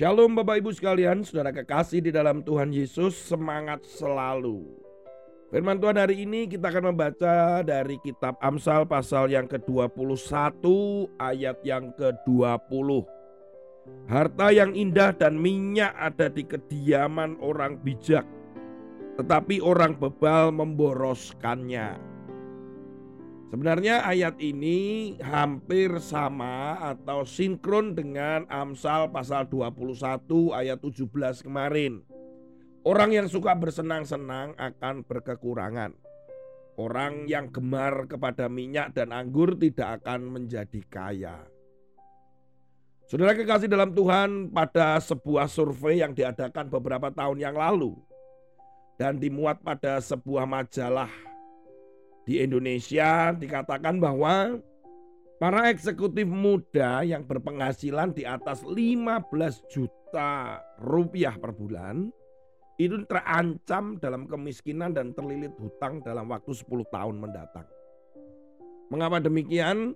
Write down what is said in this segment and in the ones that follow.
Shalom Bapak Ibu sekalian, saudara kekasih di dalam Tuhan Yesus, semangat selalu. Firman Tuhan hari ini kita akan membaca dari kitab Amsal pasal yang ke-21 ayat yang ke-20. Harta yang indah dan minyak ada di kediaman orang bijak, tetapi orang bebal memboroskannya. Sebenarnya ayat ini hampir sama atau sinkron dengan Amsal pasal 21 ayat 17 kemarin. Orang yang suka bersenang-senang akan berkekurangan. Orang yang gemar kepada minyak dan anggur tidak akan menjadi kaya. Saudara kekasih dalam Tuhan, pada sebuah survei yang diadakan beberapa tahun yang lalu dan dimuat pada sebuah majalah di Indonesia dikatakan bahwa para eksekutif muda yang berpenghasilan di atas 15 juta rupiah per bulan itu terancam dalam kemiskinan dan terlilit hutang dalam waktu 10 tahun mendatang. Mengapa demikian?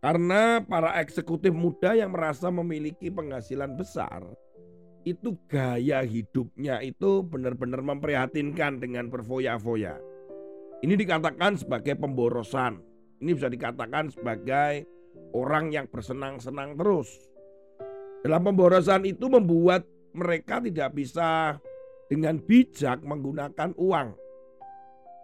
Karena para eksekutif muda yang merasa memiliki penghasilan besar itu gaya hidupnya itu benar-benar memprihatinkan dengan berfoya-foya. Ini dikatakan sebagai pemborosan. Ini bisa dikatakan sebagai orang yang bersenang-senang terus. Dalam pemborosan itu membuat mereka tidak bisa dengan bijak menggunakan uang.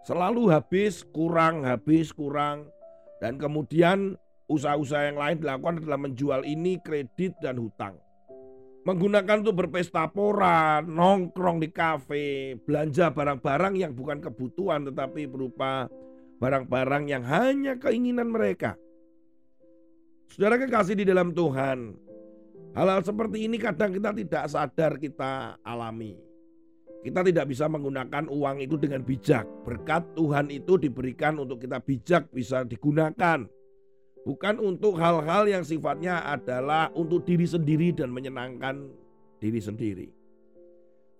Selalu habis, kurang, habis, kurang. Dan kemudian usaha-usaha yang lain dilakukan adalah menjual ini kredit dan hutang menggunakan untuk berpesta pora, nongkrong di kafe, belanja barang-barang yang bukan kebutuhan tetapi berupa barang-barang yang hanya keinginan mereka. Saudara kekasih di dalam Tuhan, hal-hal seperti ini kadang kita tidak sadar kita alami. Kita tidak bisa menggunakan uang itu dengan bijak. Berkat Tuhan itu diberikan untuk kita bijak bisa digunakan bukan untuk hal-hal yang sifatnya adalah untuk diri sendiri dan menyenangkan diri sendiri.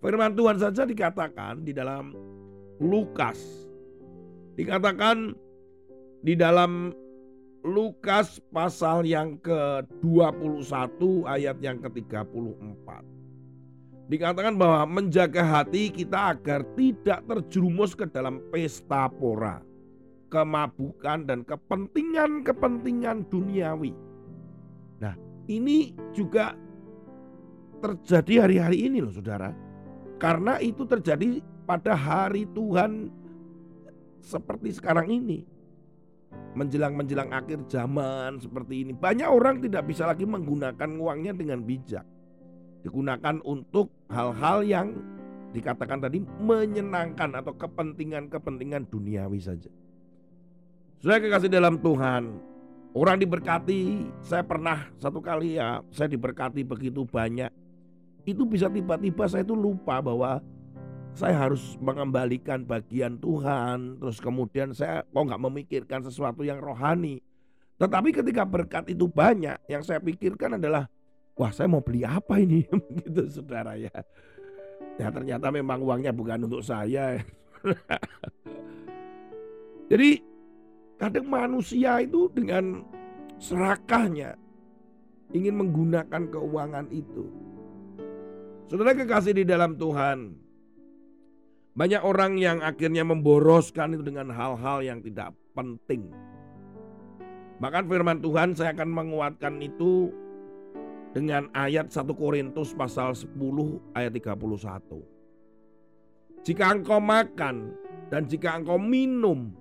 Firman Tuhan saja dikatakan di dalam Lukas. Dikatakan di dalam Lukas pasal yang ke-21 ayat yang ke-34. Dikatakan bahwa menjaga hati kita agar tidak terjerumus ke dalam pesta pora kemabukan dan kepentingan-kepentingan duniawi. Nah, ini juga terjadi hari-hari ini loh saudara. Karena itu terjadi pada hari Tuhan seperti sekarang ini. Menjelang-menjelang akhir zaman seperti ini. Banyak orang tidak bisa lagi menggunakan uangnya dengan bijak. Digunakan untuk hal-hal yang dikatakan tadi menyenangkan atau kepentingan-kepentingan duniawi saja. Saya kekasih dalam Tuhan, orang diberkati, saya pernah satu kali ya, saya diberkati begitu banyak. Itu bisa tiba-tiba saya itu lupa bahwa saya harus mengembalikan bagian Tuhan. Terus kemudian saya kok nggak memikirkan sesuatu yang rohani. Tetapi ketika berkat itu banyak, yang saya pikirkan adalah, wah saya mau beli apa ini? gitu saudara ya. Ya ternyata memang uangnya bukan untuk saya. Jadi Kadang manusia itu dengan serakahnya ingin menggunakan keuangan itu. Saudara kekasih di dalam Tuhan, banyak orang yang akhirnya memboroskan itu dengan hal-hal yang tidak penting. Bahkan firman Tuhan saya akan menguatkan itu dengan ayat 1 Korintus pasal 10 ayat 31. Jika engkau makan dan jika engkau minum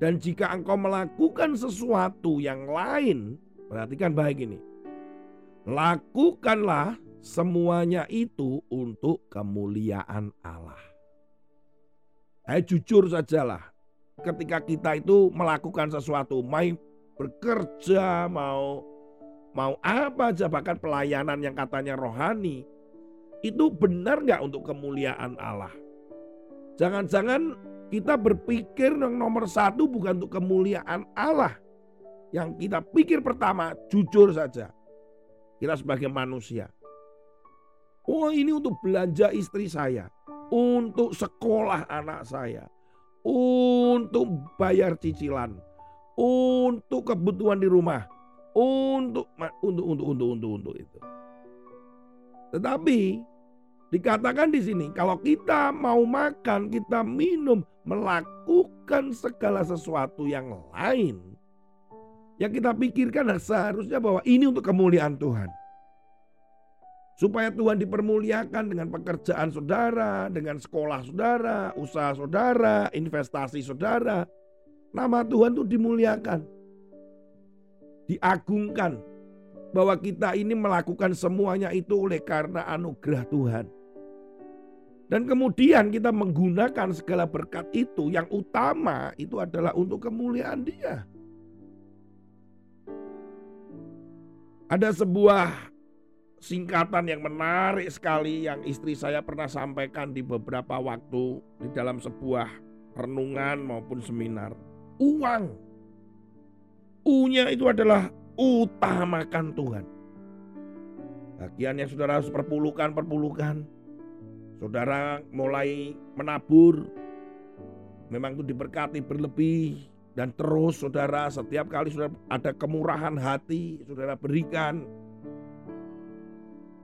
dan jika engkau melakukan sesuatu yang lain, perhatikan baik ini. Lakukanlah semuanya itu untuk kemuliaan Allah. Eh jujur sajalah, ketika kita itu melakukan sesuatu, mau bekerja, mau mau apa aja bahkan pelayanan yang katanya rohani, itu benar nggak untuk kemuliaan Allah? Jangan-jangan kita berpikir yang nomor satu bukan untuk kemuliaan Allah. Yang kita pikir pertama jujur saja. Kita sebagai manusia. Oh ini untuk belanja istri saya. Untuk sekolah anak saya. Untuk bayar cicilan. Untuk kebutuhan di rumah. Untuk untuk untuk untuk untuk untuk itu. Tetapi dikatakan di sini kalau kita mau makan, kita minum, melakukan segala sesuatu yang lain yang kita pikirkan seharusnya bahwa ini untuk kemuliaan Tuhan. Supaya Tuhan dipermuliakan dengan pekerjaan saudara, dengan sekolah saudara, usaha saudara, investasi saudara. Nama Tuhan itu dimuliakan. Diagungkan. Bahwa kita ini melakukan semuanya itu oleh karena anugerah Tuhan. Dan kemudian kita menggunakan segala berkat itu yang utama itu adalah untuk kemuliaan dia. Ada sebuah singkatan yang menarik sekali yang istri saya pernah sampaikan di beberapa waktu di dalam sebuah renungan maupun seminar. Uang. U-nya itu adalah utamakan Tuhan. Bagian yang saudara harus perpulukan, perpulukan. Saudara mulai menabur. Memang itu diberkati berlebih. Dan terus saudara setiap kali saudara ada kemurahan hati, saudara berikan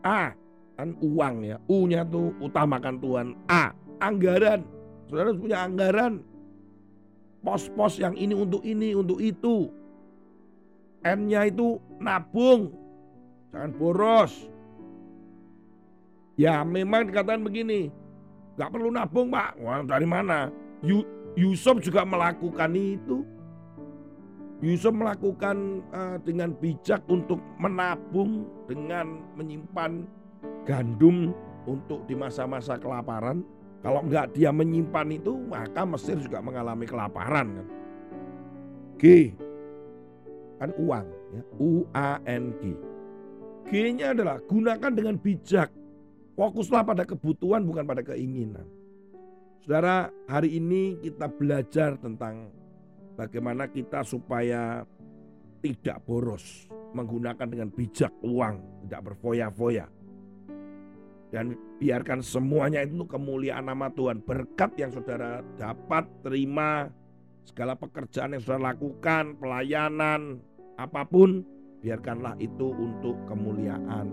A kan uang ya. U-nya tuh utamakan Tuhan. A anggaran. Saudara punya anggaran. Pos-pos yang ini untuk ini, untuk itu. N-nya itu nabung. Jangan boros. Ya memang dikatakan begini. Gak perlu nabung pak. Wah dari mana? Yusuf juga melakukan itu. Yusuf melakukan uh, dengan bijak untuk menabung dengan menyimpan gandum untuk di masa-masa kelaparan. Kalau enggak dia menyimpan itu maka Mesir juga mengalami kelaparan kan. G kan uang ya. U A N G. G-nya adalah gunakan dengan bijak. Fokuslah pada kebutuhan bukan pada keinginan. Saudara, hari ini kita belajar tentang Bagaimana kita supaya tidak boros, menggunakan dengan bijak uang, tidak berfoya-foya. Dan biarkan semuanya itu kemuliaan nama Tuhan. Berkat yang saudara dapat terima, segala pekerjaan yang saudara lakukan, pelayanan, apa pun, biarkanlah itu untuk kemuliaan.